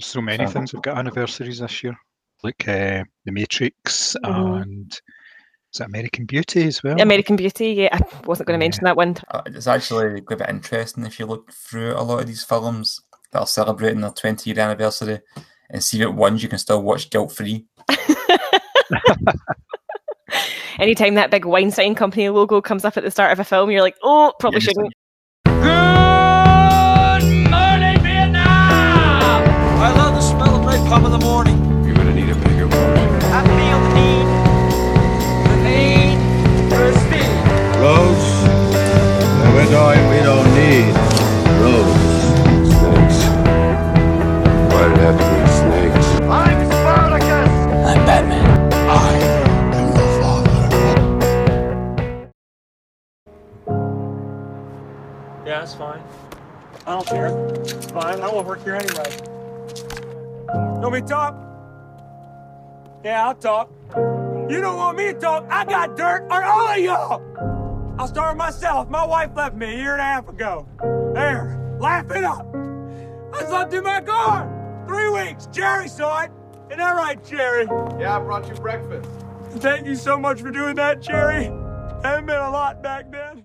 so many things have got anniversaries this year, like uh, The Matrix Mhm. and is that American Beauty as well? American Beauty, yeah, I wasn't going to Yeah. mention that one. Uh, It's actually quite a bit interesting if you look through a lot of these films that are celebrating their 20 year anniversary and see what ones you can still watch guilt free. Anytime that big Weinstein company logo comes up at the start of a film, you're like, oh, probably Yes. shouldn't. 5 in the morning. You're gonna need a bigger boat. I feel the need, the need for speed. Roads, and we're going. we don't need roads. Snakes. Why did it have to be snakes? I'm Spartacus! I'm Batman. I am your father. Yeah, it's fine. I don't care. It's fine. I won't work here anyway. You want me to talk? Yeah, I'll talk. You don't want me to talk. I got dirt on all of y'all. I'll start with myself. My wife left me a year and a half ago. There, laugh it up. I slept in my car. Three weeks. Jerry saw it. Isn't that right, Jerry? Yeah, I brought you breakfast. Thank you so much for doing that, Jerry. That meant a lot back then.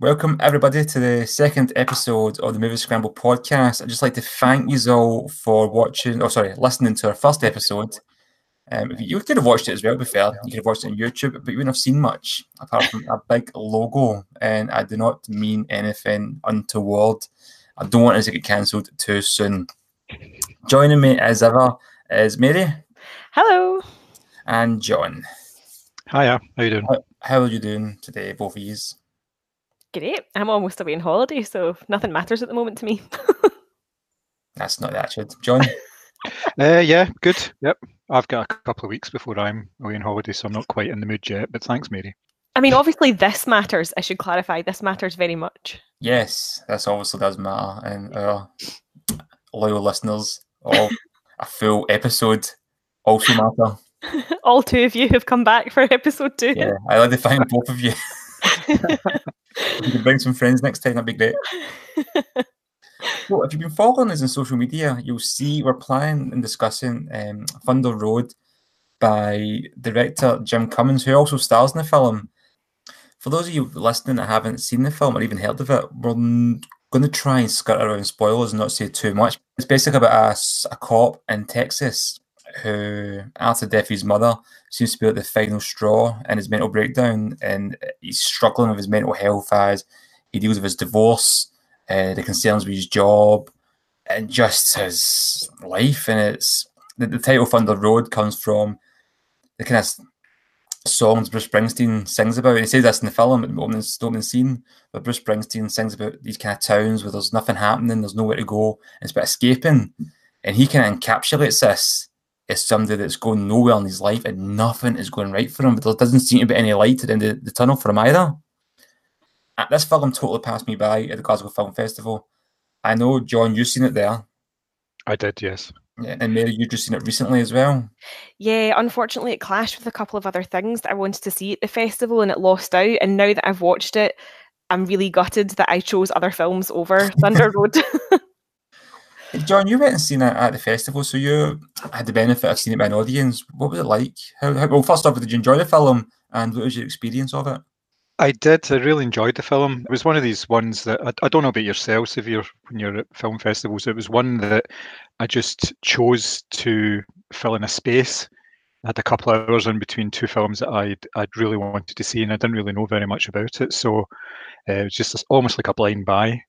Welcome, everybody, to the second episode of the Movie Scramble podcast. I'd just like to thank you all for watching, or sorry, listening to our first episode. Um, you could have watched it as well, to be fair. You could have watched it on YouTube, but you wouldn't have seen much apart from a big logo. And I do not mean anything untoward. I don't want us to get cancelled too soon. Joining me as ever is Mary Hello. and John. Hiya, how you doing? How, how are you doing today, both of you? Great. I'm almost away on holiday, so nothing matters at the moment to me. That's not the attitude. John, Uh, yeah, good. Yep, I've got a couple of weeks before I'm away on holiday, so I'm not quite in the mood yet. But thanks, Mary. I mean, obviously, this matters. I should clarify, this matters very much. yes, this obviously does matter. And our loyal listeners of a full episode also matter. All two of you have come back for episode two. Yeah, I'd like to thank both of you. You can bring some friends next time, that'd be great. Well, if you've been following us on social media, you'll see we're planning and discussing um, Thunder Road by director Jim Cummings, who also stars in the film. For those of you listening that haven't seen the film or even heard of it, we're going to try and skirt around spoilers and not say too much. It's basically about a cop in Texas who, after death of his mother, seems to be at the final straw in his mental breakdown, and he's struggling with his mental health as he deals with his divorce, uh, the concerns with his job, and just his life. And it's the, the title Thunder Road comes from the kind of songs Bruce Springsteen sings about. He says this in the film at the opening, the opening scene, but Bruce Springsteen sings about these kind of towns where there's nothing happening, there's nowhere to go, and it's about escaping. And he kind of encapsulates this as somebody that's going nowhere in his life and nothing is going right for him, but there doesn't seem to be any light at the end of the tunnel for him either. Uh, This film totally passed me by at the Glasgow Film Festival. I know, John, you've seen it there, I did, yes. yeah, and Mary, you've just seen it recently as well. Yeah, unfortunately, it clashed with a couple of other things that I wanted to see at the festival and it lost out. And now that I've watched it, I'm really gutted that I chose other films over Thunder Road. John, you went and seen it at the festival, so you had the benefit of seeing it by an audience. What was it like? How, how, well, first off, did you enjoy the film, and what was your experience of it? I did. I really enjoyed the film. It was one of these ones that I, I don't know about yourselves if you're when you're at film festivals. It was one that I just chose to fill in a space. I had a couple of hours in between two films that I'd I'd really wanted to see, and I didn't really know very much about it. So uh, it was just almost like a blind buy.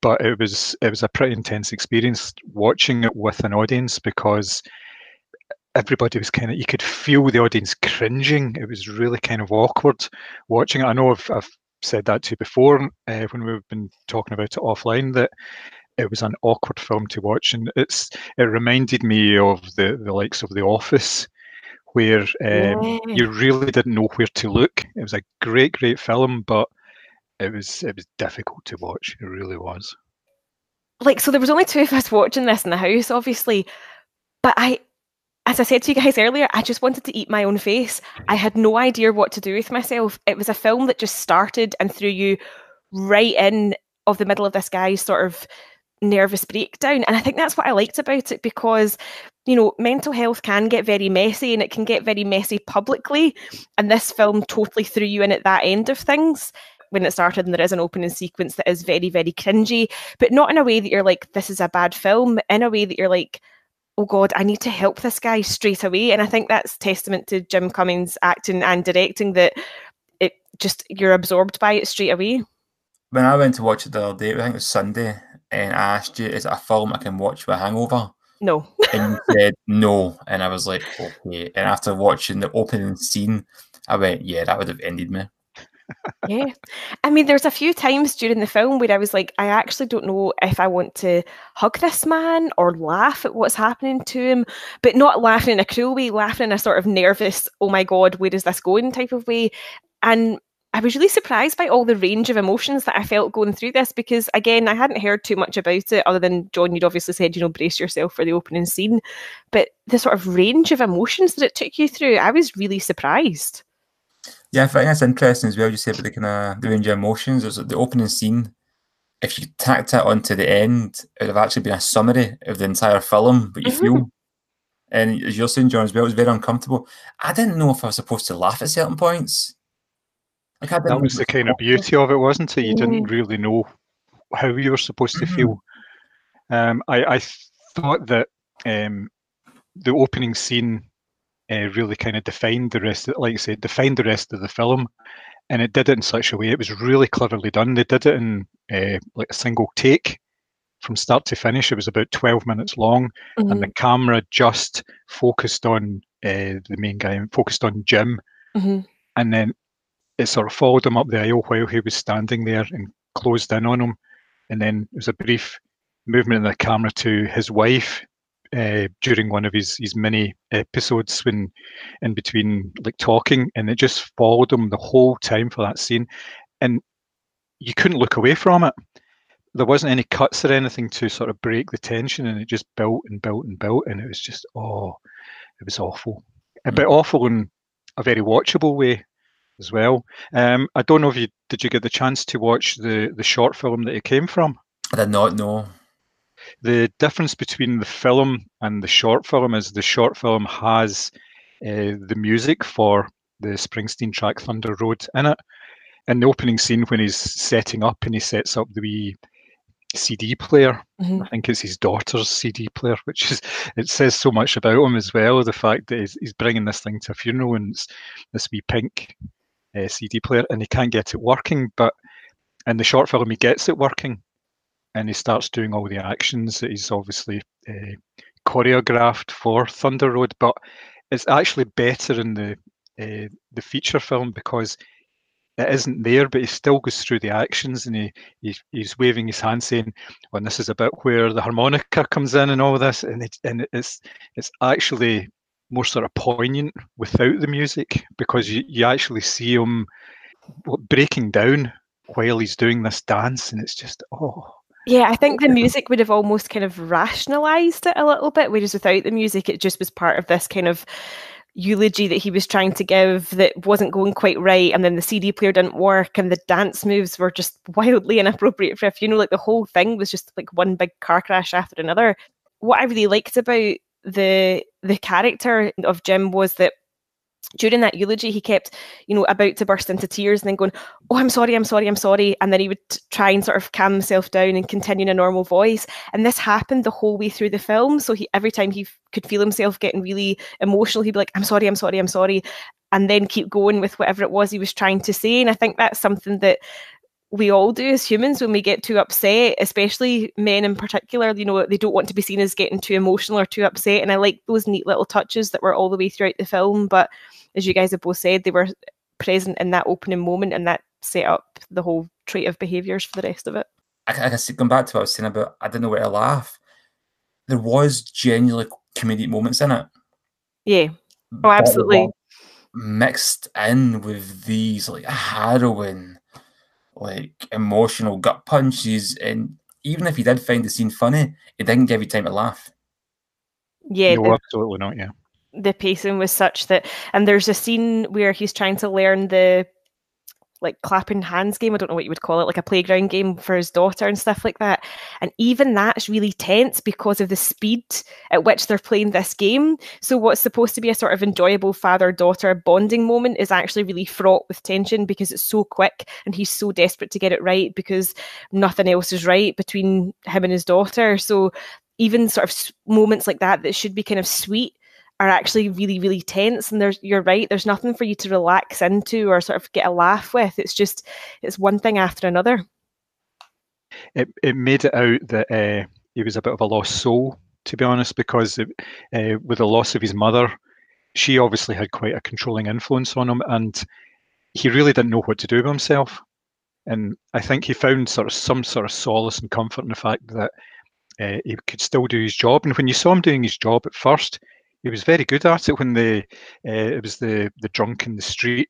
But it was it was a pretty intense experience watching it with an audience because everybody was kind of you could feel the audience cringing. It was really kind of awkward watching it. I know I've, I've said that to you before uh, when we've been talking about it offline that it was an awkward film to watch, and it's it reminded me of the the likes of The Office, where um, Yeah. you really didn't know where to look. It was a great, great film, but it was it was difficult to watch. It really was. like so there was only two of us watching this in the house obviously but i as i said to you guys earlier i just wanted to eat my own face mm-hmm. i had no idea what to do with myself it was a film that just started and threw you right in of the middle of this guy's sort of nervous breakdown. And I think that's what I liked about it because, you know, mental health can get very messy and it can get very messy publicly. And this film totally threw you in at that end of things when it started and there is an opening sequence that is very, very cringy, but not in a way that you're like, this is a bad film, in a way that you're like, oh God, I need to help this guy straight away. And I think that's testament to Jim Cummings acting and directing that it just you're absorbed by it straight away. When I went to watch it the other day, I think it was Sunday, and I asked you, is it a film I can watch with a hangover? No. And you said no. And I was like, okay. And after watching the opening scene, I went, yeah, that would have ended me. Yeah. I mean, there's a few times during the film where I was like, I actually don't know if I want to hug this man or laugh at what's happening to him, but not laughing in a cruel way, laughing in a sort of nervous, oh my God, where is this going type of way. And I was really surprised by all the range of emotions that I felt going through this because, again, I hadn't heard too much about it other than John, you'd obviously said, you know, brace yourself for the opening scene. But the sort of range of emotions that it took you through, I was really surprised. Yeah, I think that's interesting as well. You said about the kind of the range of emotions. It was the opening scene. If you tacked it onto the end, it would have actually been a summary of the entire film, but you Mhm. feel. And as you're saying, John, as well, it was very uncomfortable. I didn't know if I was supposed to laugh at certain points. Like I didn't That was the kind of funny. beauty of it, wasn't it? You didn't Mm. really know how you were supposed to feel. Um, I, I thought that um, the opening scene uh, really kind of defined the rest, of, like I said, defined the rest of the film, and it did it in such a way. It was really cleverly done. They did it in uh, like a single take from start to finish. It was about twelve minutes long, and the camera just focused on uh, the main guy, and focused on Jim, Mhm. and then it sort of followed him up the aisle while he was standing there and closed in on him. And then there was a brief movement of the camera to his wife uh, during one of his, his mini episodes when in between like talking and it just followed him the whole time for that scene. And you couldn't look away from it. There wasn't any cuts or anything to sort of break the tension and it just built and built and built and it was just oh it was awful. A bit awful in a very watchable way as well. Um, I don't know if you did you get the chance to watch the the short film that it came from. I did not know. The difference between the film and the short film is the short film has uh, the music for the Springsteen track Thunder Road in it. In the opening scene, when he's setting up and he sets up the wee CD player, Mhm. I think it's his daughter's CD player, which is it says so much about him as well. The fact that he's, he's bringing this thing to a funeral and it's this wee pink uh, CD player, and he can't get it working. But in the short film, he gets it working, and he starts doing all the actions that he's obviously uh, choreographed for Thunder Road. But it's actually better in the uh, the feature film because it isn't there, but he still goes through the actions and he, he he's waving his hand saying, "Well, this is about where the harmonica comes in and all this," and it, and it's it's actually more sort of poignant without the music because you, you actually see him breaking down while he's doing this dance, and it's just oh Yeah, I think the music would have almost kind of rationalized it a little bit, whereas without the music, it just was part of this kind of eulogy that he was trying to give that wasn't going quite right. And then the CD player didn't work, and the dance moves were just wildly inappropriate for a funeral. Like the whole thing was just like one big car crash after another. What I really liked about the the character of Jim was that during that eulogy, he kept, you know, about to burst into tears and then going, Oh, I'm sorry, I'm sorry, I'm sorry. And then he would try and sort of calm himself down and continue in a normal voice. And this happened the whole way through the film. So he every time he f- could feel himself getting really emotional, he'd be like, I'm sorry, I'm sorry, I'm sorry. And then keep going with whatever it was he was trying to say. And I think that's something that we all do as humans when we get too upset, especially men in particular. You know, they don't want to be seen as getting too emotional or too upset. And I like those neat little touches that were all the way throughout the film. But as you guys have both said, they were present in that opening moment and that set up the whole trait of behaviours for the rest of it. I, I guess going back to what I was saying about I didn't know where to laugh. There was genuinely comedic moments in it. Yeah. Oh, absolutely. Mixed in with these like harrowing, like emotional gut punches, and even if you did find the scene funny, it didn't give you time to laugh. Yeah. no, the- absolutely not. Yeah, the pacing was such that and there's a scene where he's trying to learn the like clapping hands game. I don't know what you would call it, like a playground game for his daughter and stuff like that. And even that's really tense because of the speed at which they're playing this game. So what's supposed to be a sort of enjoyable father-daughter bonding moment is actually really fraught with tension because it's so quick and he's so desperate to get it right because nothing else is right between him and his daughter. So even sort of moments like that that should be kind of sweet are actually really really tense and there's you're right there's nothing for you to relax into or sort of get a laugh with. It's just it's one thing after another. It, it made it out that uh, he was a bit of a lost soul to be honest because it, uh, with the loss of his mother she obviously had quite a controlling influence on him and he really didn't know what to do with himself. And i think he found sort of some sort of solace and comfort in the fact that uh, he could still do his job. And when you saw him doing his job at first he was very good at it when the uh, it was the the drunk in the street.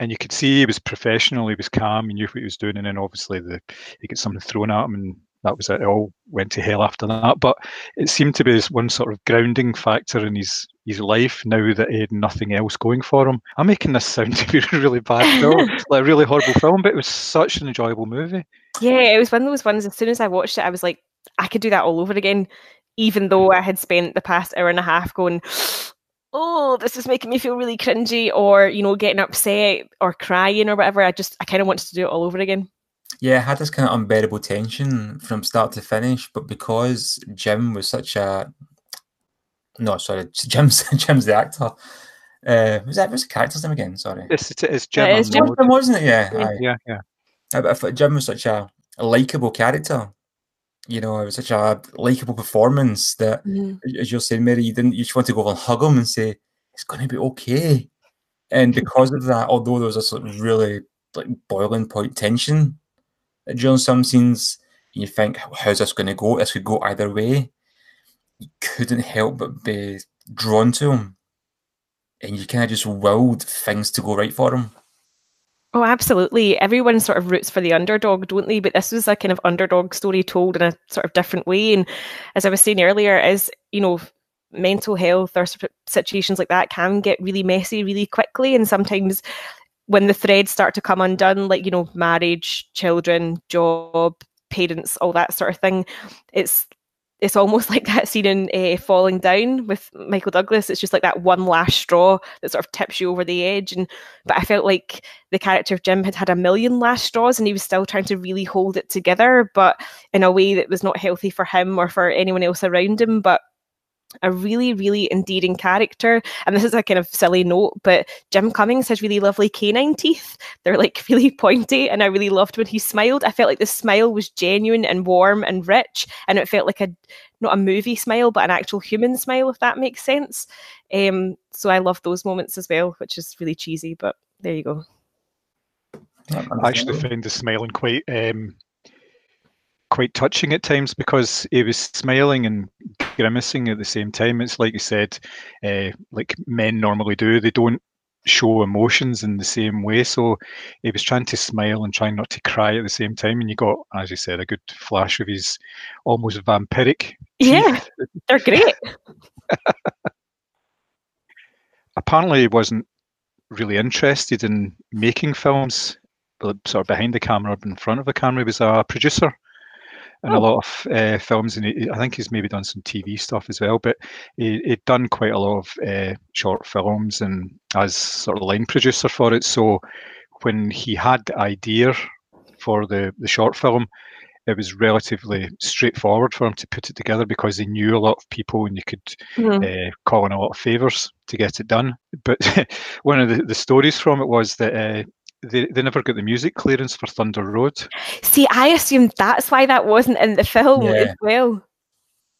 And you could see he was professional he was calm he knew what he was doing and then obviously the he got something thrown at him and that was it. it all went to hell after that. But it seemed to be this one sort of grounding factor in his his life now that he had nothing else going for him. I'm making this sound to be really bad though like a really horrible film but it was such an enjoyable movie. Yeah it was one of those ones as soon as i watched it i was like i could do that all over again even though I had spent the past hour and a half going, oh, this is making me feel really cringy, or you know, getting upset or crying or whatever. I just I kind of wanted to do it all over again. Yeah, I had this kind of unbearable tension from start to finish, but because Jim was such a no, sorry, Jim's Jim's the actor. Uh, was that was the character's name again? Sorry, it's, it's Jim, It is Jim. Jim, wasn't it? Yeah, Yeah. aye. yeah yeah I, I thought Jim was such a, a likable character. You know, it was such a likable performance that, mm-hmm. as you're saying, Mary, you didn't. You just want to go over and hug him and say, "It's going to be okay." And mm-hmm. because of that, although there was a sort of really like boiling point tension during some scenes, you think, "How's this going to go?" This could go either way. You couldn't help but be drawn to him, and you kind of just willed things to go right for him. Oh, absolutely. Everyone sort of roots for the underdog, don't they? But this was a kind of underdog story told in a sort of different way. And as I was saying earlier, is you know, mental health or situations like that can get really messy really quickly. And sometimes when the threads start to come undone, like, you know, marriage, children, job, parents, all that sort of thing, it's it's almost like that scene in uh, Falling Down with Michael Douglas. It's just like that one last straw that sort of tips you over the edge. And but I felt like the character of Jim had had a million last straws, and he was still trying to really hold it together, but in a way that was not healthy for him or for anyone else around him. But a really, really endearing character. And this is a kind of silly note, but Jim Cummings has really lovely canine teeth. They're like really pointy, and I really loved when he smiled. I felt like the smile was genuine and warm and rich, and it felt like a not a movie smile, but an actual human smile, if that makes sense. Um, so I love those moments as well, which is really cheesy, but there you go. I actually found the smiling quite um, quite touching at times because he was smiling and grimacing at the same time. It's like you said, uh, like men normally do. They don't show emotions in the same way. So he was trying to smile and trying not to cry at the same time. And you got, as you said, a good flash of his almost vampiric. Yeah, they're great. Apparently, he wasn't really interested in making films, like, sort of behind the camera or in front of the camera. He was a producer in Oh. a lot of uh, films, and he, I think he's maybe done some TV stuff as well. But he, he'd done quite a lot of uh, short films and as sort of line producer for it. So when he had the idea for the the short film, it was relatively straightforward for him to put it together because he knew a lot of people and you could Mhm. uh, call in a lot of favors to get it done. But one of the, the stories from it was that uh, they, they never got the music clearance for Thunder Road. See, I assumed that's why that wasn't in the film as well.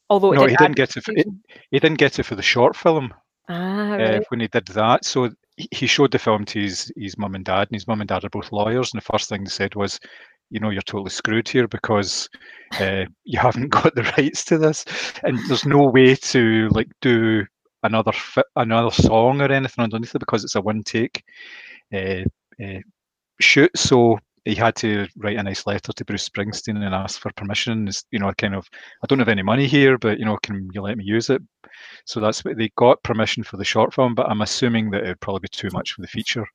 Although it no, did he didn't get it. For, he, he didn't get it for the short film Ah, uh, when he did that. So he- he showed the film to his his mum and dad, and his mum and dad are both lawyers. And the first thing they said was, "You know, you're totally screwed here because uh, you haven't got the rights to this, and there's no way to like do another fi- another song or anything underneath it because it's a one take uh, uh, shoot." So he had to write a nice letter to Bruce Springsteen and ask for permission. It's, you know, kind of, I don't have any money here, but you know, can you let me use it? So that's what they got permission for the short film, but I'm assuming that it would probably be too much for the feature.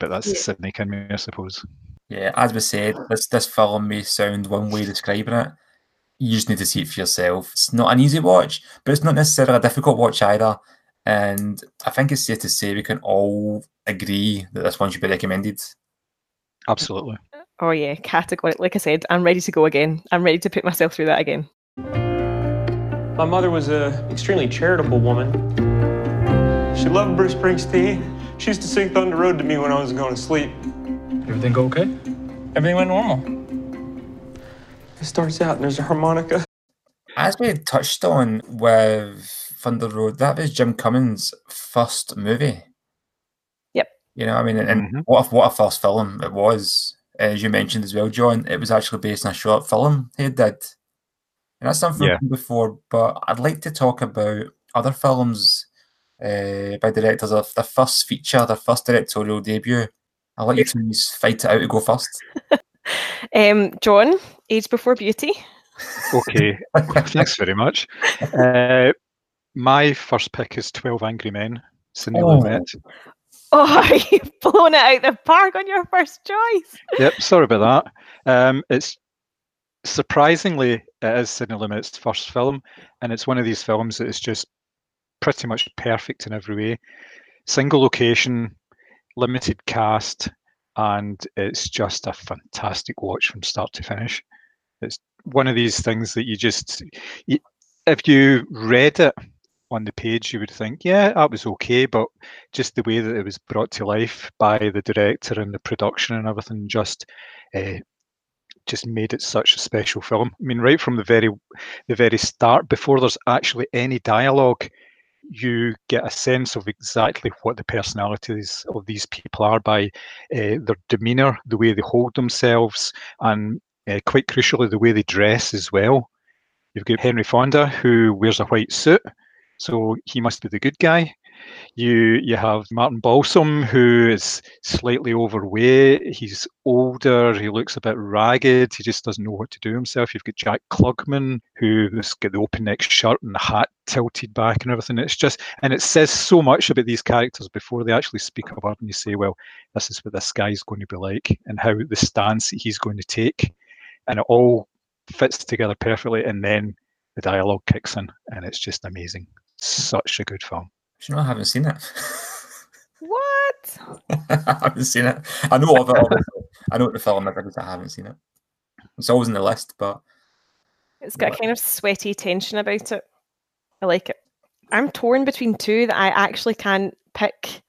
but that's Yeah. the cynic in me, I suppose. Yeah, as we said, this this film may sound one way describing it. You just need to see it for yourself. It's not an easy watch, but it's not necessarily a difficult watch either. And I think it's safe to say we can all agree that this one should be recommended. Absolutely. Oh yeah, categorically. Like I said, I'm ready to go again. I'm ready to put myself through that again. My mother was an extremely charitable woman. She loved Bruce Springsteen. She used to sing Thunder Road to me when I was going to sleep. Everything go okay? Everything went normal. It starts out and there's a harmonica. As we touched on with Thunder Road, that was Jim Cummings' first movie. Yep. You know, I mean, and, and Mhm. what a, what a first film it was. As you mentioned as well, John, it was actually based on a short film he did. And that's something Yeah. before, but I'd like to talk about other films uh, by directors of their first feature, their first directorial debut. I'll let you two fight it out to go first. Um, John, Age Before Beauty. Okay. Thanks very much. Uh, my first pick is 12 Angry Men, Sidney Oh. Lumet. Oh, you've blown it out the park on your first choice. Yep, sorry about that. Um, it's surprisingly it is Sidney Lumet's first film, and it's one of these films that is just pretty much perfect in every way. Single location, limited cast, and it's just a fantastic watch from start to finish. It's one of these things that you just, if you read it on the page, you would think, yeah, that was okay, but just the way that it was brought to life by the director and the production and everything just uh, just made it such a special film. I mean, right from the very the very start, before there's actually any dialogue, you get a sense of exactly what the personalities of these people are by uh, their demeanor, the way they hold themselves, and uh, quite crucially, the way they dress as well. You've got Henry Fonda, who wears a white suit, so he must be the good guy. You you have Martin Balsam, who is slightly overweight. He's older. He looks a bit ragged. He just doesn't know what to do himself. You've got Jack Klugman, who's got the open neck shirt and the hat tilted back and everything. It's just and it says so much about these characters before they actually speak about and you say, well, this is what this guy's going to be like and how the stance he's going to take, and it all fits together perfectly. And then the dialogue kicks in, and it's just amazing. Such a good film. You know, I haven't seen it. What? I haven't seen it. I know of it. Obviously. I know what the film is. I I haven't seen it. It's always in the list, but It's got a kind of sweaty tension about it. I like it. I'm torn between two that I actually can't pick.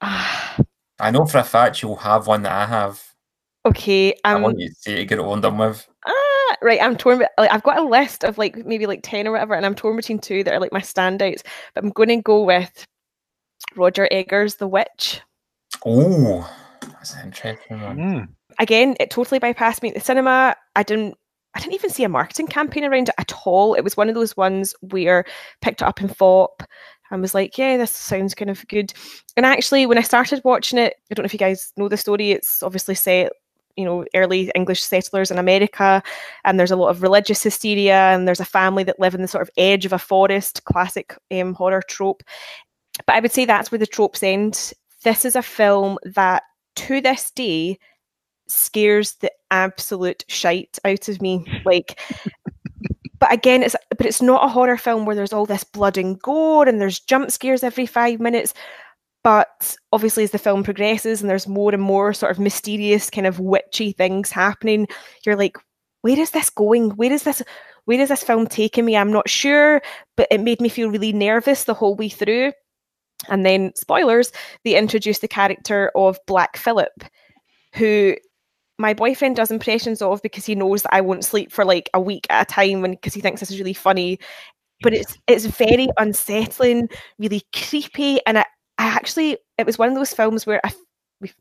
I know for a fact you'll have one that I have. Okay, I um, want you to say to get it on done with. ah, right. I'm torn. Like, I've got a list of like maybe like ten or whatever, and I'm torn between two that are like my standouts. But I'm going to go with Roger Eggers' The Witch. Oh, that's an interesting one. Mm. again, it totally bypassed me at the cinema. I didn't I didn't even see a marketing campaign around it at all. It was one of those ones where picked it up in Fopp and was like, yeah, this sounds kind of good. And actually, when I started watching it, I don't know if you guys know the story. It's obviously set, you know, early English settlers in America, and there's a lot of religious hysteria, and there's a family that live in the sort of edge of a forest, classic um, horror trope. But I would say that's where the tropes end. This is a film that, to this day, scares the absolute shite out of me. Like, but again, it's but it's not a horror film where there's all this blood and gore and there's jump scares every five minutes. But obviously, as the film progresses and there's more and more sort of mysterious, kind of witchy things happening, you're like, where is this going? Where is this? Where is this film taking me? I'm not sure, but it made me feel really nervous the whole way through. And then, spoilers, they introduced the character of Black Phillip, who my boyfriend does impressions of because he knows that I won't sleep for like a week at a time when because he thinks this is really funny. But it's it's very unsettling, really creepy, and I, I actually it was one of those films where I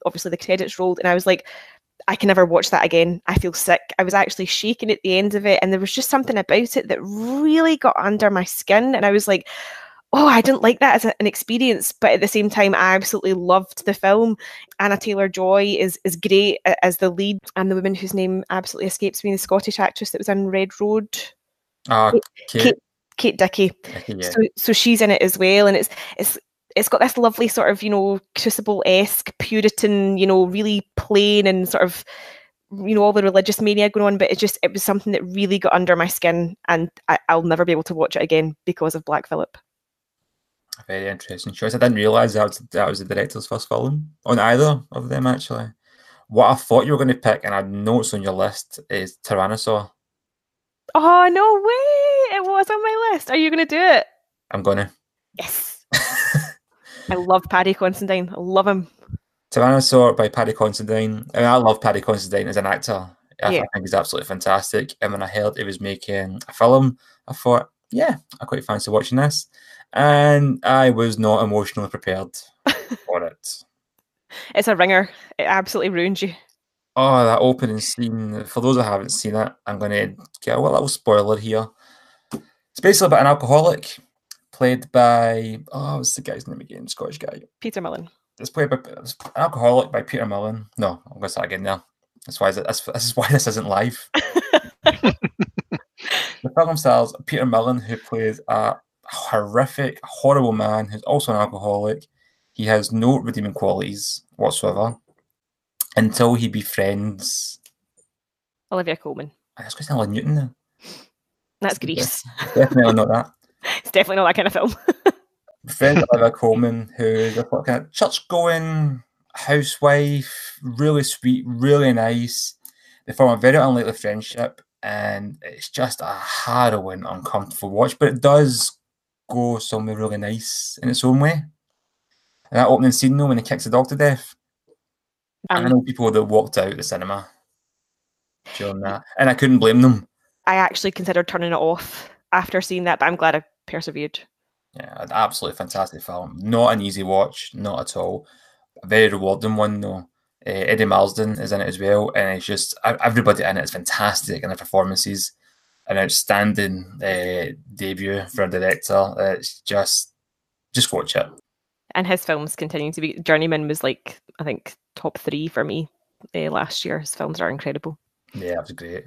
obviously the credits rolled and I was like, I can never watch that again. I feel sick. I was actually shaking at the end of it, and there was just something about it that really got under my skin, and I was like. Oh, I didn't like that as an experience, but at the same time, I absolutely loved the film. Anya Taylor-Joy is is great as the lead, and the woman whose name absolutely escapes me, the Scottish actress that was in Red Road, Ah, Kate- Kate. Kate Dickie. Yeah. So so she's in it as well, and it's it's it's got this lovely sort of you know crucible esque Puritan, you know, really plain and sort of you know all the religious mania going on. But it just it was something that really got under my skin, and I, I'll never be able to watch it again because of Black Phillip. Very interesting choice. I didn't realise that was, that was the director's first film on either of them, actually. What I thought you were going to pick, and I know it's on your list, is Tyrannosaur. Oh no way! It was on my list. Are you going to do it? I'm going to. Yes. I love Paddy Considine. I love him. Tyrannosaur by Paddy Considine. I, mean, I love Paddy Considine as an actor. I Yeah. think he's absolutely fantastic. And when I heard he was making a film, I thought, yeah, I quite fancy watching this. And I was not emotionally prepared for it. It's a ringer. It absolutely ruins you. Oh, that opening scene. For those who haven't seen it, I'm going to get a little spoiler here. It's basically about an alcoholic played by, oh, what's the guy's name again? Scottish guy. Peter Mullan. It's played by it's an alcoholic by Peter Mullan. No, I'm going to start again now. That's why, that's, this is why this isn't live. the film stars Peter Mullan, who plays a horrific, horrible man who's also an alcoholic. He has no redeeming qualities whatsoever until he befriends. Olivia Colman. I was going to say Newton. That's Grease. Definitely not that. It's definitely not that kind of film. Befriends Olivia Colman, who's a kind of church going housewife, really sweet, really nice. They form a very unlikely friendship, and it's just a harrowing, uncomfortable watch, but it does go somewhere really nice in its own way. And that opening scene, though, when he kicks the dog to death, I Um, know people that walked out the cinema during that, and I couldn't blame them. I actually considered turning it off after seeing that, but I'm glad I persevered. Yeah, an absolutely fantastic film. Not an easy watch, not at all. A very rewarding one though. Uh, Eddie Marsan is in it as well, and it's just everybody in it is fantastic, and the performances, an outstanding uh, debut for a director. It's just, just watch it. And his films continue to be. Journeyman was like, I think, top three for me uh, last year. His films are incredible. Yeah, it was great.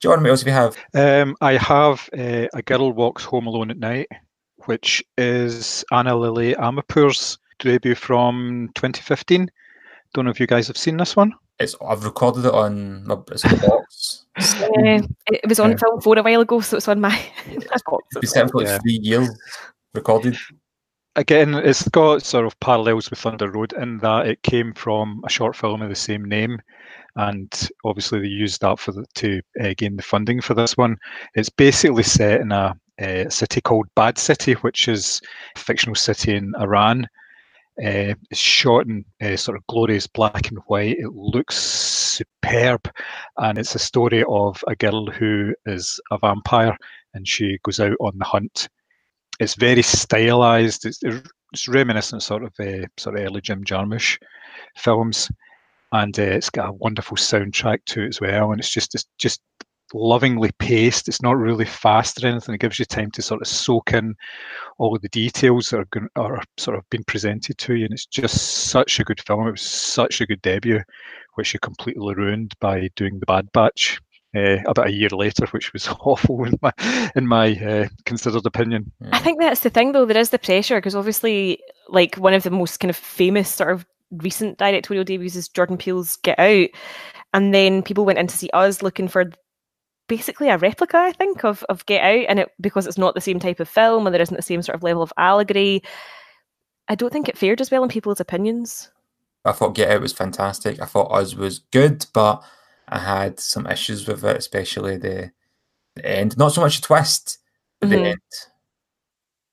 John, what else do we have? Um, I have uh, A Girl Walks Home Alone at Night, which is Ana Lily Amirpour's debut from 2015. Don't know if you guys have seen this one. It's I've recorded it on my it's on the box. Uh, it, it was on Yeah. film four a while ago, so it's on my. my box It's been as set for like Yeah. three years recorded. Again, it's got sort of parallels with Thunder Road in that it came from a short film of the same name, and obviously they used that for the, to uh, gain the funding for this one. It's basically set in a, uh city called Bad City, which is a fictional city in Iran. Uh, it's shot in uh, sort of glorious black and white. It looks superb, and it's a story of a girl who is a vampire and she goes out on the hunt. It's very stylized. It's, it's reminiscent sort of uh, sort of early Jim Jarmusch films, and uh, it's got a wonderful soundtrack to it as well. And it's just it's just lovingly paced. It's not really fast or anything. It gives you time to sort of soak in all of the details that are going are sort of being presented to you. And it's just such a good film. It was such a good debut, which you completely ruined by doing the Bad Batch. Uh, about a year later, which was awful in my in my uh, considered opinion. I think that's the thing, though. There is the pressure because obviously, like one of the most kind of famous sort of recent directorial debuts is Jordan Peele's Get Out, and then people went in to see us looking for basically a replica, I think, of of Get Out, and it because it's not the same type of film and there isn't the same sort of level of allegory. I don't think it fared as well in people's opinions. I thought Get Out was fantastic. I thought Us was good, but I had some issues with it, especially the, the end. Not so much a twist, but Mhm. the end.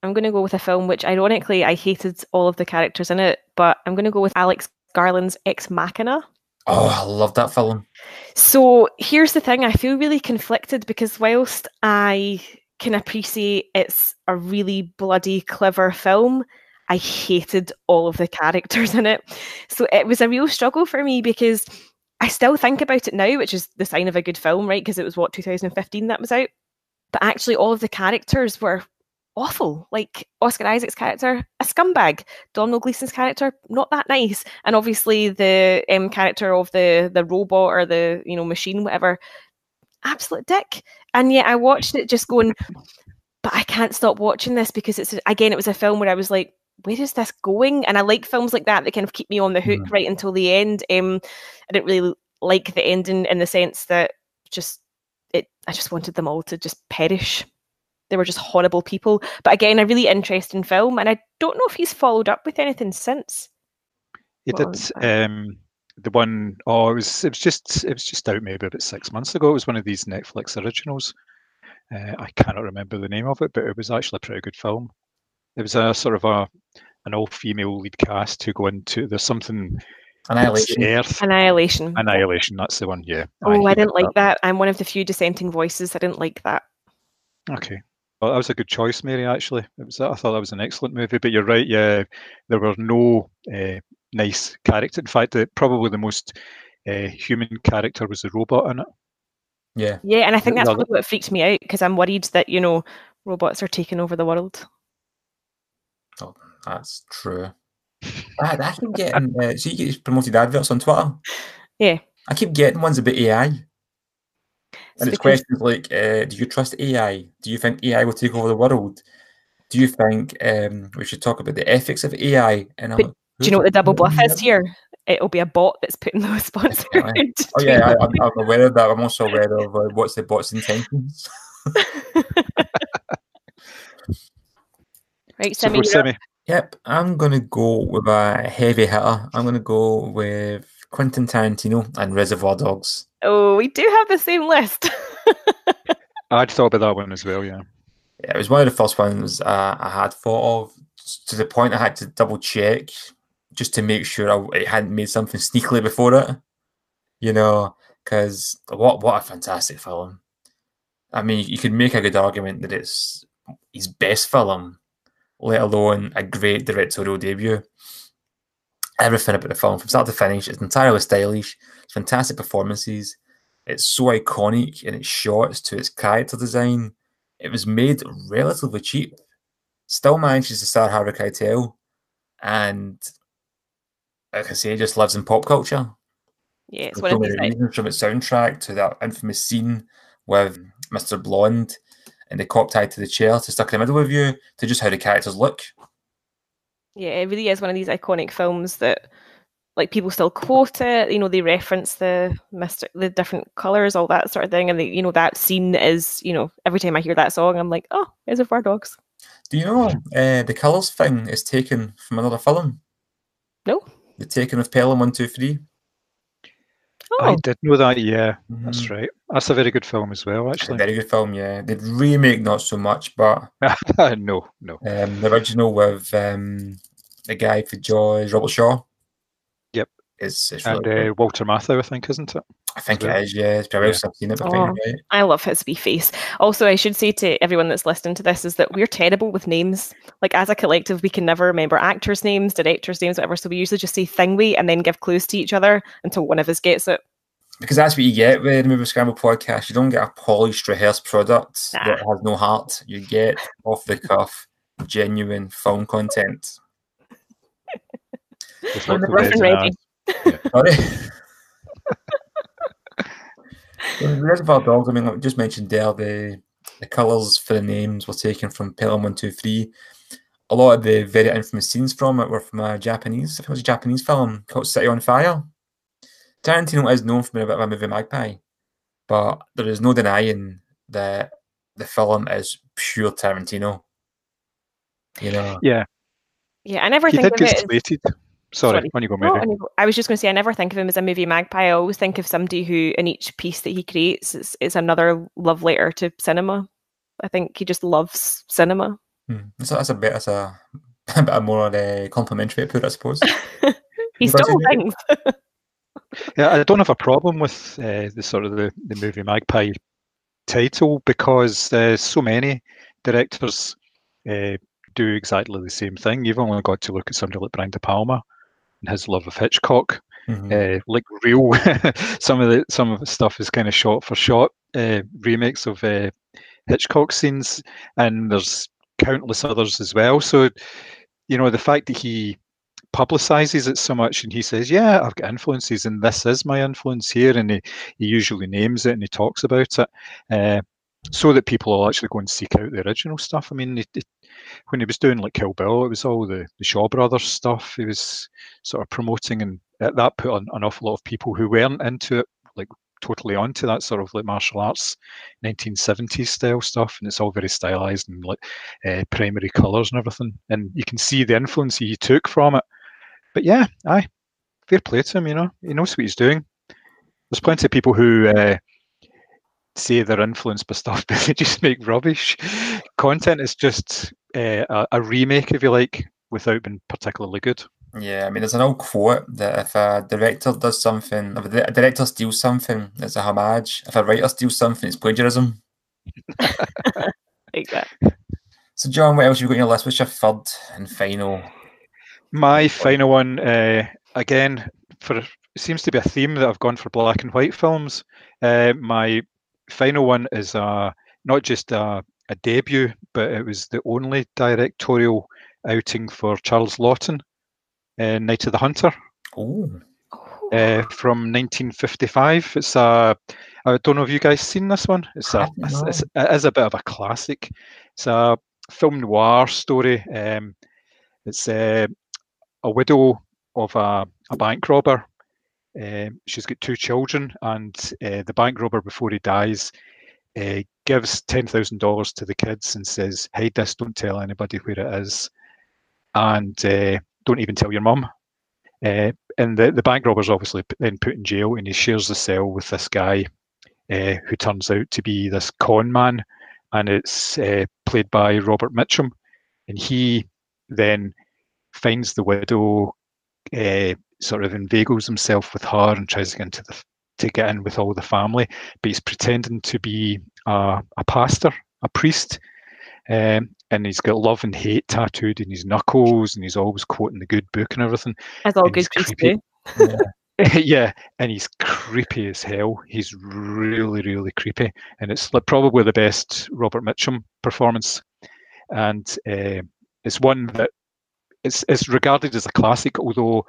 I'm going to go with a film which, ironically, I hated all of the characters in it, but I'm going to go with Alex Garland's Ex Machina. Oh, I love that film. So here's the thing I feel really conflicted because whilst I can appreciate it's a really bloody clever film, I hated all of the characters in it. So it was a real struggle for me because I still think about it now, which is the sign of a good film, right? Because it was what 2015 that was out. But actually, all of the characters were awful. Like Oscar Isaac's character, a scumbag. Domhnall Gleeson's character, not that nice. And obviously the um, character of the the robot or the you know machine, whatever, absolute dick. And yet I watched it just going, but I can't stop watching this because it's again it was a film where I was like, where is this going? And I like films like that that kind of keep me on the hook right until the end. Um, I didn't really like the ending in the sense that just it. I just wanted them all to just perish. They were just horrible people. But again, a really interesting film, and I don't know if he's followed up with anything since. He What did was that? um, the one oh it was it was just it was just out maybe about six months ago. It was one of these Netflix originals. Uh, I cannot remember the name of it, but it was actually a pretty good film. It was a sort of a an all female lead cast who go into there's something Annihilation. the Earth Annihilation. Annihilation. That's the one. Yeah. Oh, Aye, I did didn't like that. I'm one of the few dissenting voices. I didn't like that. Okay. Well, that was a good choice, Mary. Actually, it was. I thought that was an excellent movie. But you're right. Yeah, there were no uh, nice character. In fact, the, probably the most uh, human character was the robot in it. Yeah. Yeah, and I think that's No, probably what freaked me out because I'm worried that you know robots are taking over the world. Oh, that's true. I, I keep getting, uh, so you get promoted adverts on Twitter. Yeah. I keep getting ones about AI. And it's questions like, uh, do you trust AI? Do you think AI will take over the world? Do you think um, we should talk about the ethics of AI? And like, Do you know what the double bluff is "Hmm, here? It'll be a bot that's putting the response. Oh yeah, I, I'm, I'm aware of that. I'm also aware of uh, what's the bot's intentions. right, So. Simi. Yep, I'm gonna go with a heavy hitter. I'm gonna go with Quentin Tarantino and Reservoir Dogs. Oh, we do have the same list. I'd thought about that one as well. Yeah. Yeah, it was one of the first ones uh, I had thought of to the point I had to double check just to make sure I, it hadn't made something sneakily before it. You know, because what what a fantastic film! I mean, you could make a good argument that it's his best film, let alone a great directorial debut. Everything about the film, from start to finish, it's entirely stylish. Fantastic performances. It's so iconic in its shots to its character design. It was made relatively cheap. Still manages to star Harvey Keitel, and like I say, it just lives in pop culture. yeah, it's one of many these. like- reasons, from its soundtrack to that infamous scene with Mr. Blonde and the cop tied to the chair to stuck in the middle of you to just how the characters look. Yeah, it really is one of these iconic films that like people still quote it. You know, they reference the Mister, the different colors, all that sort of thing, and the, you know that scene is. You know, every time I hear that song, I'm like, oh, Reservoir Dogs. Do you know uh, the colours thing is taken from another film? No. The Taking of Pelham 123. Oh, I did know that. Yeah, that's Mhm. right. That's a very good film as well. It's a Actually. very good film, yeah. The remake, not so much, but no, no. um, the original with um, the guy for Jaws, Robert Shaw. Yep. It's, it's And really good. uh, Walter Matthau, I think, isn't it? I think well. it is, yeah. It's probably Yeah. I've seen it, but I Oh. right. I love his wee face. Also, I should say to everyone that's listening to this is that we're terrible with names. Like as a collective, we can never remember actors' names, directors' names, whatever. So we usually just say thingwe and then give clues to each other until one of us gets it. Because that's what you get with the Movie Scramble podcast. You don't get a polished, rehearsed product Nah. that has no heart. You get off the cuff, genuine film content. With Well, lots rough and ready. Sorry. Well, the Reservoir Dogs, I mean, like we just mentioned there, the the colours for the names were taken from Pelham 123. A lot of the very infamous scenes from it were from a Japanese, I think it was a Japanese film called City on Fire. Tarantino is known for being a bit of a movie magpie, but there is no denying that the film is pure Tarantino. You know, Yeah, Yeah, I never he think did of get it. As, slated. Sorry, Sorry. when you go, No. I was just going to say, I never think of him as a movie magpie. I always think of somebody who, in each piece that he creates, is, is another love letter to cinema. I think he just loves cinema. Hmm. so that's a bit, that's a, a bit more uh, complimentary to put, I suppose. He What stole you, Nick? things. Yeah, I don't have a problem with uh, the sort of the, the movie Magpie title because uh, so many directors uh, do exactly the same thing. You've only got to look at somebody like Brian De Palma and his love of Hitchcock. Mhm. Uh, like real, some of the some of the stuff is kind of shot for shot uh, remakes of uh, Hitchcock scenes, and there's countless others as well. So, you know, the fact that he publicizes it so much and he says, Yeah, I've got influences and this is my influence here, and he, he usually names it and he talks about it. Uh, so that people will actually go and seek out the original stuff. I mean, it, it, when he was doing like Kill Bill, it was all the, the Shaw Brothers stuff he was sort of promoting, and that, put an, an awful lot of people who weren't into it, like totally onto that sort of like martial arts 1970s style stuff and it's all very stylized and like uh, primary colors and everything. And you can see the influence he took from it. But yeah aye fair play to him you know he knows what he's doing. There's plenty of people who uh, say they're influenced by stuff but they just make rubbish content is just uh, a, a remake if you like without being particularly good Yeah, I mean, there's an old quote that if a director does something, if a director steals something, it's a homage. If a writer steals something, it's plagiarism. like that. So, John, what else have you got on your list? What's your third and final? My final one, uh, again, for it seems to be a theme that I've gone for black and white films. Uh, my final one is uh, not just a, a debut, but it was the only directorial outing for Charles Laughton, uh, Night of the Hunter. Oh, uh, from 1955. It's a, I don't know if you guys seen this one. It's a, I don't it's, it's, it is a bit of a classic. It's a film noir story. Um, it's uh, a widow of a, a bank robber. Um, she's got two children, and uh, the bank robber, before he dies, uh, gives ten thousand dollars to the kids and says, "Hide this. Don't tell anybody where it is, and don't even tell your mum." And the, the bank robber's obviously then put in jail, and he shares the cell with this guy who turns out to be this con man, and it's played by Robert Mitchum, and he then finds the widow, uh, sort of inveigles himself with her, and tries to get into the to get in with all the family, but he's pretending to be a, a pastor, a priest, um, and he's got love and hate tattooed in his knuckles, and he's always quoting the good book and everything. As all And good priests do. yeah, and he's creepy as hell. He's really, really creepy, and it's probably the best Robert Mitchum performance. And uh, it's one that it's it's regarded as a classic, although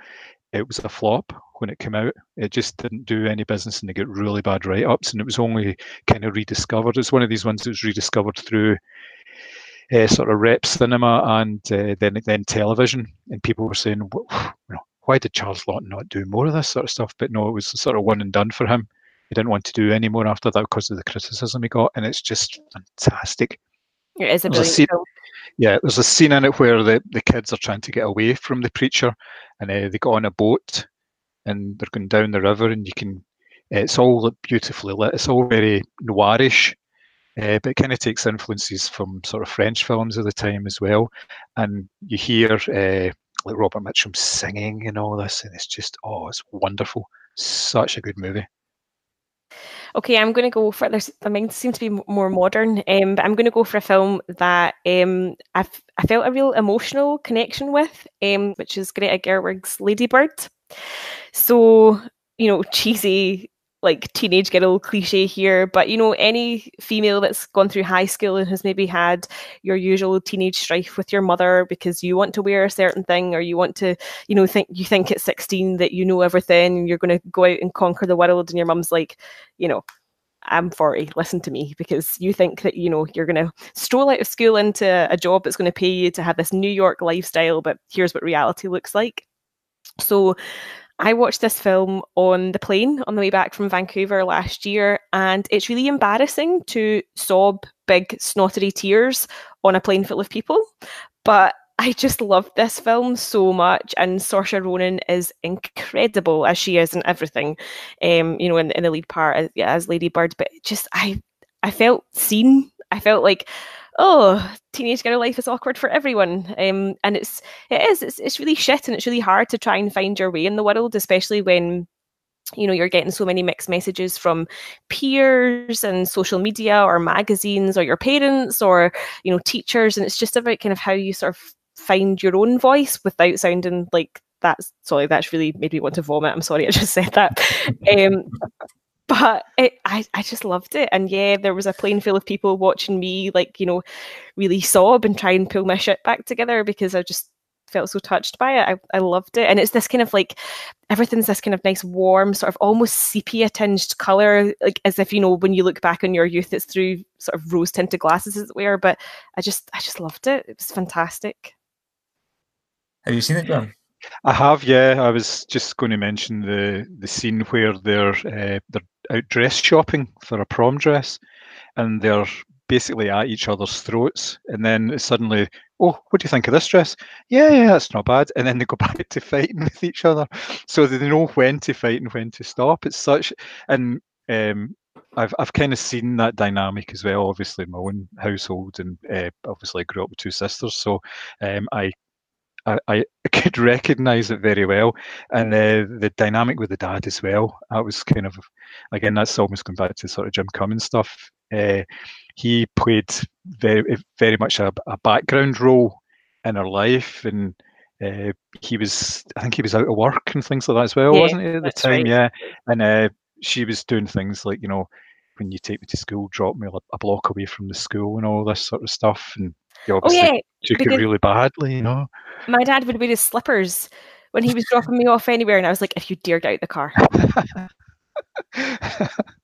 it was a flop when it came out. It just didn't do any business, and they got really bad write-ups. And it was only kind of rediscovered. It's one of these ones that was rediscovered through uh, sort of rep cinema and uh, then then television, and people were saying, "Wh- you know, why did Charles Laughton not do more of this sort of stuff? But no, it was sort of one and done for him. He didn't want to do any more after that because of the criticism he got, and it's just fantastic. It is a brilliant. Yeah, there's a scene in it where the, the kids are trying to get away from the preacher, and uh, they got on a boat, and they're going down the river, and you can. It's all beautifully lit. It's all very noirish, uh, but it kind of takes influences from sort of French films of the time as well. And you hear uh, like Robert Mitchum singing and all this, and it's just oh, it's wonderful. Such a good movie. Okay, I'm going to go for there's I mean seem to be more modern, um, but I'm going to go for a film that um I I felt a real emotional connection with, um, which is Greta Gerwig's Lady Bird. So you know, cheesy like teenage girl cliche here, but you know, any female that's gone through high school and has maybe had your usual teenage strife with your mother because you want to wear a certain thing or you want to, you know, think you think at 16 that you know everything and you're going to go out and conquer the world and your mum's like, you know, I'm 40, listen to me, because you think that, you know, you're going to stroll out of school into a job that's going to pay you to have this New York lifestyle, but here's what reality looks like. So I watched this film on the plane on the way back from Vancouver last year, and it's really embarrassing to sob big snottery tears on a plane full of people. But I just loved this film so much, and Saoirse Ronan is incredible as she is in everything. Um, you know, in, in the lead part as, yeah, as Lady Bird, but just I I felt seen. I felt like, oh, teenage girl life is awkward for everyone. Um, and it's it is it's it's really shit, and it's really hard to try and find your way in the world, especially when you know you're getting so many mixed messages from peers and social media or magazines or your parents or you know teachers and it's just about kind of how you sort of find your own voice without sounding like that's sorry that's really made me want to vomit i'm sorry i just said that um but it, I, I just loved it and yeah there was a plane full of people watching me like you know really sob and try and pull my shit back together because i just felt so touched by it. I, I loved it. And it's this kind of like everything's this kind of nice, warm, sort of almost sepia tinged colour, like as if, you know, when you look back on your youth, it's through sort of rose tinted glasses as it were. But I just I just loved it. It was fantastic. Have you seen it, John? I have, yeah. I was just going to mention the the scene where they're uh, they're out dress shopping for a prom dress, and they're basically at each other's throats, and then suddenly, oh, what do you think of this dress? Yeah, yeah, that's not bad. And then they go back to fighting with each other, so they know when to fight and when to stop. It's such, and um, I've I've kind of seen that dynamic as well. Obviously, in my own household, and uh, obviously I grew up with two sisters, so um, I I, I could recognise it very well, and uh, the dynamic with the dad as well. That was kind of, again, that's almost going back to sort of Jim Cummings stuff. Uh, he played very, very much a, a, background role in her life, and uh, he was, I think, he was out of work and things like that as well, Yeah, wasn't he at the time? right. Yeah, and uh, she was doing things like, you know, when you take me to school, drop me a, a block away from the school, and all this sort of stuff, and he Oh yeah, took it really badly, you know. my dad would wear his slippers when he was dropping me off anywhere, and I was like, if you dare get out the car.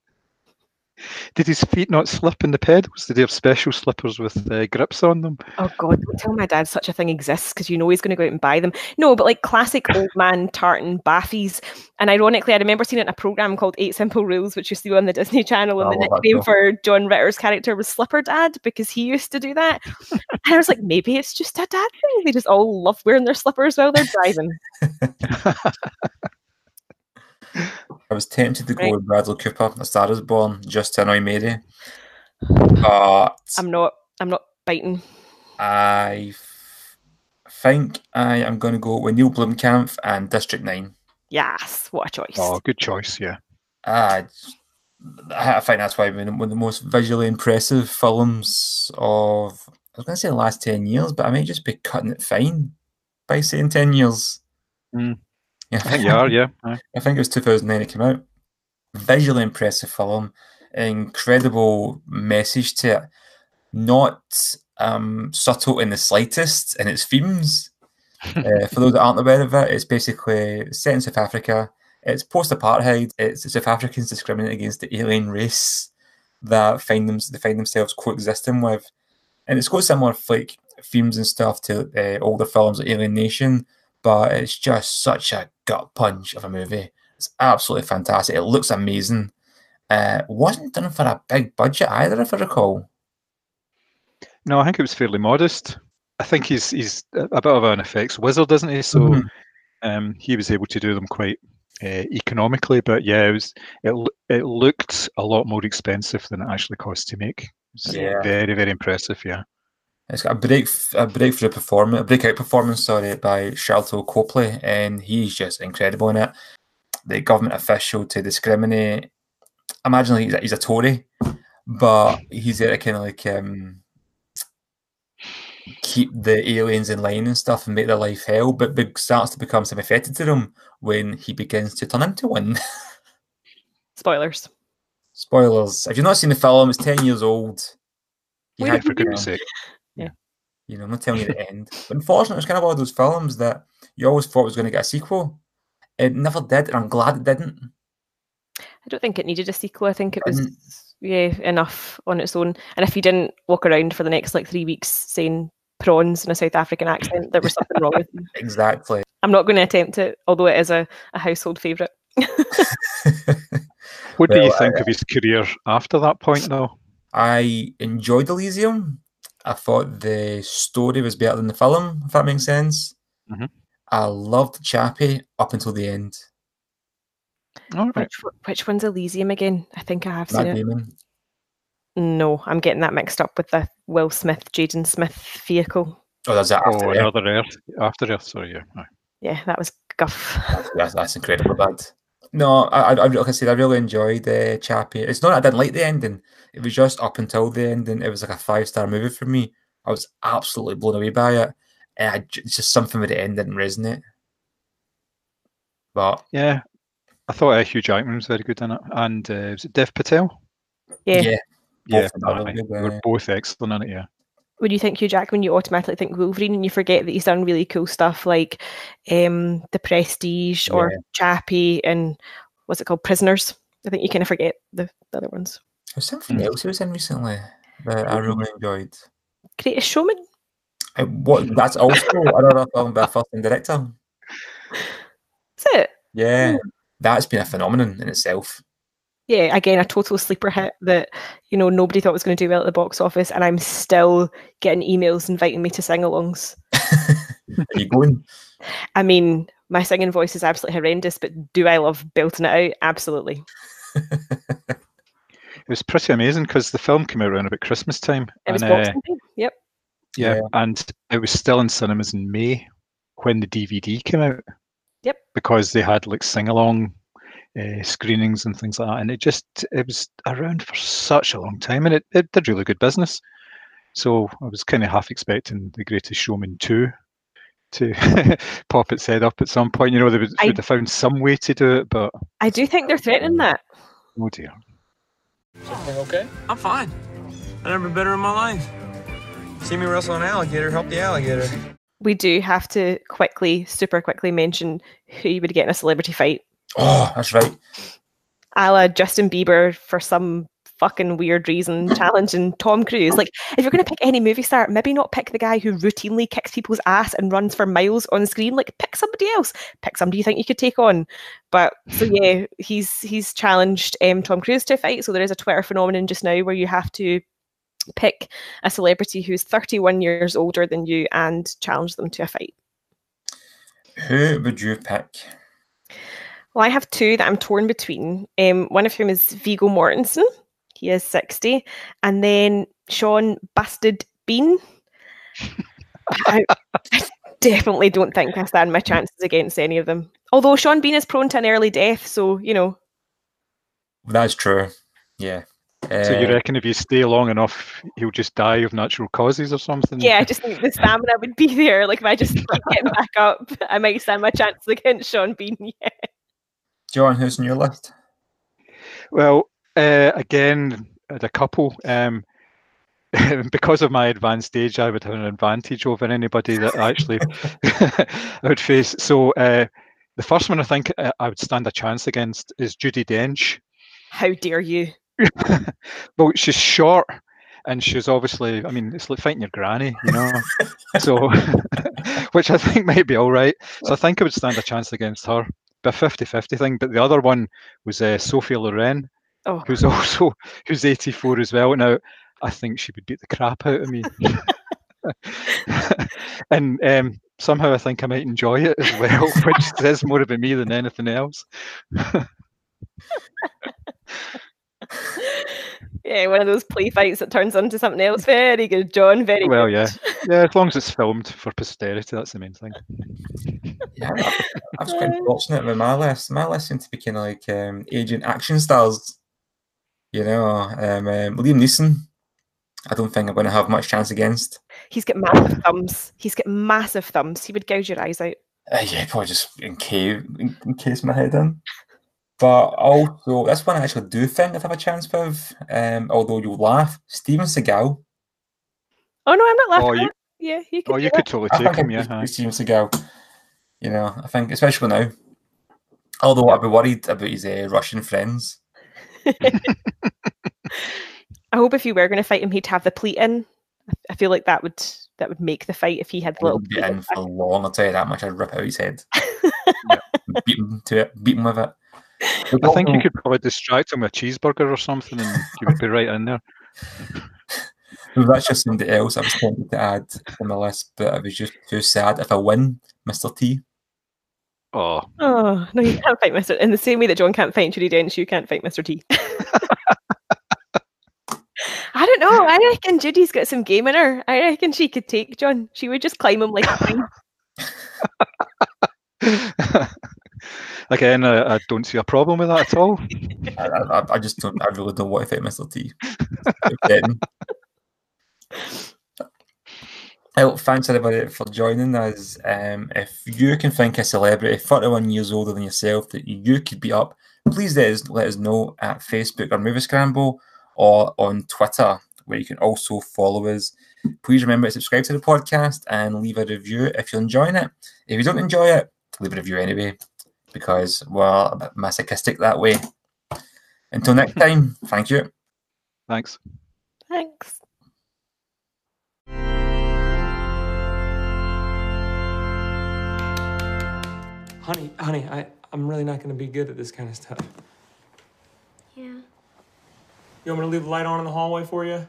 Did his feet not slip in the pedals? Did he have special slippers with uh, grips on them? Oh God! Don't tell my dad such a thing exists because you know he's going to go out and buy them. No, but like classic old man tartan baffies. And ironically, I remember seeing it in a program called Eight Simple Rules, which you see on the Disney Channel, and I the nickname for John Ritter's character was Slipper Dad because he used to do that. and I was like, maybe it's just a dad thing. They just all love wearing their slippers while they're driving. I was tempted to go Right. with Bradley Cooper, A Star Is Born, just to annoy Mary. But I'm not. I'm not biting. I f- think I am going to go with Neil Blomkamp and District 9. Yes, what a choice. Oh, good choice. Yeah. Ah, it's- I I think that's why one of the most visually impressive films of, I was going to say the last 10 years, but I may just be cutting it fine by saying 10 years. Mm. Yeah, I think you are. Yeah. I think it was 2009 it came out. Visually impressive film, incredible message to it. Not um, subtle in the slightest in its themes. uh, for those that aren't aware of it, it's basically set in South Africa. It's post-apartheid. It's South Africans discriminating against the alien race that find them they find themselves coexisting with, and it's got similar like themes and stuff to uh, older films like Alien Nation, but it's just such a gut punch of a movie. It's absolutely fantastic. It looks amazing. Uh, wasn't done for a big budget either, if I recall. No, I think it was fairly modest. I think he's he's a bit of an effects wizard, isn't he? So Mhm. um, he was able to do them quite uh, economically. But yeah, it was it it looked a lot more expensive than it actually cost to make. Yeah. very very impressive. Yeah. It's got a break, a breakthrough performance, a breakout performance, sorry, by Sharlto Copley, and he's just incredible in it. The government official to discriminate. Imagine like he's a, he's a Tory, but he's there to kind of like um, keep the aliens in line and stuff and make their life hell, but be- starts to become sympathetic to them when he begins to turn into one. Spoilers. Spoilers. If you've not seen the film, it's 10 years old. You Yeah, for goodness sake. You know, I'm not telling you the end. But unfortunately, it's kind of one of those films that you always thought was going to get a sequel. It never did, and I'm glad it didn't. I don't think it needed a sequel. I think it was yeah enough on its own. And if he didn't walk around for the next like three weeks saying prawns in a South African accent, there was something wrong with him. Exactly. I'm not going to attempt it, although it is a, a household favourite. What do you Well, think uh, of his career after that point, though? I enjoyed Elysium. I thought the story was better than the film, if that makes sense. Mhm. I loved Chappie up until the end. All right. Which which one's Elysium again? I think I have seen Matt it. Damon. No, I'm getting that mixed up with the Will Smith, Jaden Smith vehicle. Oh, there's that after Oh, Earth. another Earth. After Earth. Sorry. Yeah. Aye. Yeah, that was guff. That's, that's, that's incredibly bad. No, I, I, I- like I said, I really enjoyed uh, Chappie. It's not that I didn't like the ending. It was just up until the ending. It was like a five star movie for me. I was absolutely blown away by it. And I, j- it's just something with the end didn't resonate. But Yeah. I thought uh, Hugh Jackman was very good in it, and uh, was it Dev Patel? Yeah. yeah, Yeah, both of them are really good, they were uh, both excellent in it. Yeah. When you think Hugh Jackman, you automatically think Wolverine, and you forget that he's done really cool stuff like um, The Prestige or Yeah. Chappie and what's it called, Prisoners. I think you kind of forget the, the other ones. There's something Mm. else he was in recently that I really enjoyed. Greatest Showman. Uh, what? That's also another film by a first-time director. Is it? Yeah, that's been a phenomenon in itself. Yeah, again, a total sleeper hit that you know nobody thought was going to do well at the box office, and I'm still getting emails inviting me to sing-alongs. Are you going? I mean, my singing voice is absolutely horrendous, but do I love belting it out? Absolutely. It was pretty amazing because the film came out around about Christmas time. It was and, uh, Boxing Day. Yep. yeah, Yeah. and it was still in cinemas in May when the DVD came out. Yep. Because they had like sing along uh, screenings and things like that, and it just it was around for such a long time, and it, it did really good business. So I was kind of half expecting The Greatest Showman two to pop its head up at some point. You know, they would, I- would have found some way to do it, but I do think they're threatening that. oh dear. Everything okay? I'm fine. I never been better in my life. See me wrestle an alligator, help the alligator. We do have to quickly, super quickly mention who you would get in a celebrity fight. Oh, that's right. a la Justin Bieber for some fucking weird reason challenging Tom Cruise. Like, if you're going to pick any movie star, maybe not pick the guy who routinely kicks people's ass and runs for miles on screen. Like, pick somebody else. Pick somebody you think you could take on. But so yeah, he's he's challenged um, Tom Cruise to a fight. So there is a Twitter phenomenon just now where you have to pick a celebrity who's 31 years older than you and challenge them to a fight. Who would you pick? Well, I have two that I'm torn between. Um, one of whom is Viggo Mortensen. He is 60. And then Sean Busted Bean. I, I definitely don't think I stand my chances against any of them. Although Sean Bean is prone to an early death, so, you know, That's true. Yeah. So you Uh, reckon if you stay long enough, he'll just die of natural causes or something? yeah, I just think the stamina would be there. Like, if I just keep getting back up, I might stand my chances against Sean Bean. Yeah. John, who's on your list? Well, uh, again, a couple. Um, because of my advanced age, I would have an advantage over anybody that actually I would face. So uh, the first one I think uh, I would stand a chance against is Judi Dench. How dare you? Well, she's short and she's obviously, I mean, it's like fighting your granny, you know. so, which I think might be all right. So I think I would stand a chance against her. But 50 50 thing. But the other one was uh, Sophia Loren, Oh, who's also who's 84 as well. Now, I think she would beat the crap out of me. and um, somehow I think I might enjoy it as well, which says more about me than anything else. Yeah, one of those play fights that turns into something else. Very good, John. Very Well, good. yeah. Yeah, as long as it's filmed for posterity, that's the main thing. Yeah, I, I was quite fortunate with my list. My list seemed to be kind of like um, agent action stars. You know, um, um, Liam Neeson. I don't think I'm going to have much chance against. He's got massive thumbs. He's got massive thumbs. He would gouge your eyes out. Uh, yeah, probably just in case, in, in case my head in. But also, this one I actually do think I'd have a chance with. Um, although you'll laugh, Steven Seagal. Oh no, I'm not laughing. Oh, you, yeah, you could. oh, you that. could totally I take think him, I'd yeah. pick aye. Steven Seagal. You know, I think especially now. Although I'd be worried about his uh, Russian friends. I hope if you were going to fight him, he'd have the pleat in. I- I feel like that would that would make the fight if he had the He little. be in in for long. I'll tell you that much. I'd rip out his head. beat him to it. Beat him with it. I think you could probably distract him with a cheeseburger or something and you would be right in there. That's just something else I was tempted to add on the list, but I was just too sad. If I win, Mr. T. Oh, Oh no, you can't fight Mister. In the same way that John can't fight Judi Dench, you can't fight Mister T. I don't know. I reckon Judi's got some game in her. I reckon she could take John. She would just climb him like a vine. Again, I, I don't see a problem with that at all. I, I, I just don't. I really don't want to fight Mr. T. Then. Well, thanks everybody for joining us. Um, if you can think a celebrity 31 years older than yourself that you could be up, please let us, let us know at Facebook or Movie Scramble or on Twitter where you can also follow us. Please remember to subscribe to the podcast and leave a review if you're enjoying it. If you don't enjoy it, leave a review anyway, because we're a bit masochistic that way. Until next time, thank you. Thanks. Thanks. Honey, honey, I, I'm really not going to be good at this kind of stuff. Yeah, You want me to leave the light on in the hallway for you?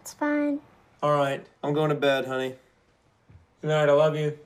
it's fine. All right. I'm going to bed, honey. Good night. I love you.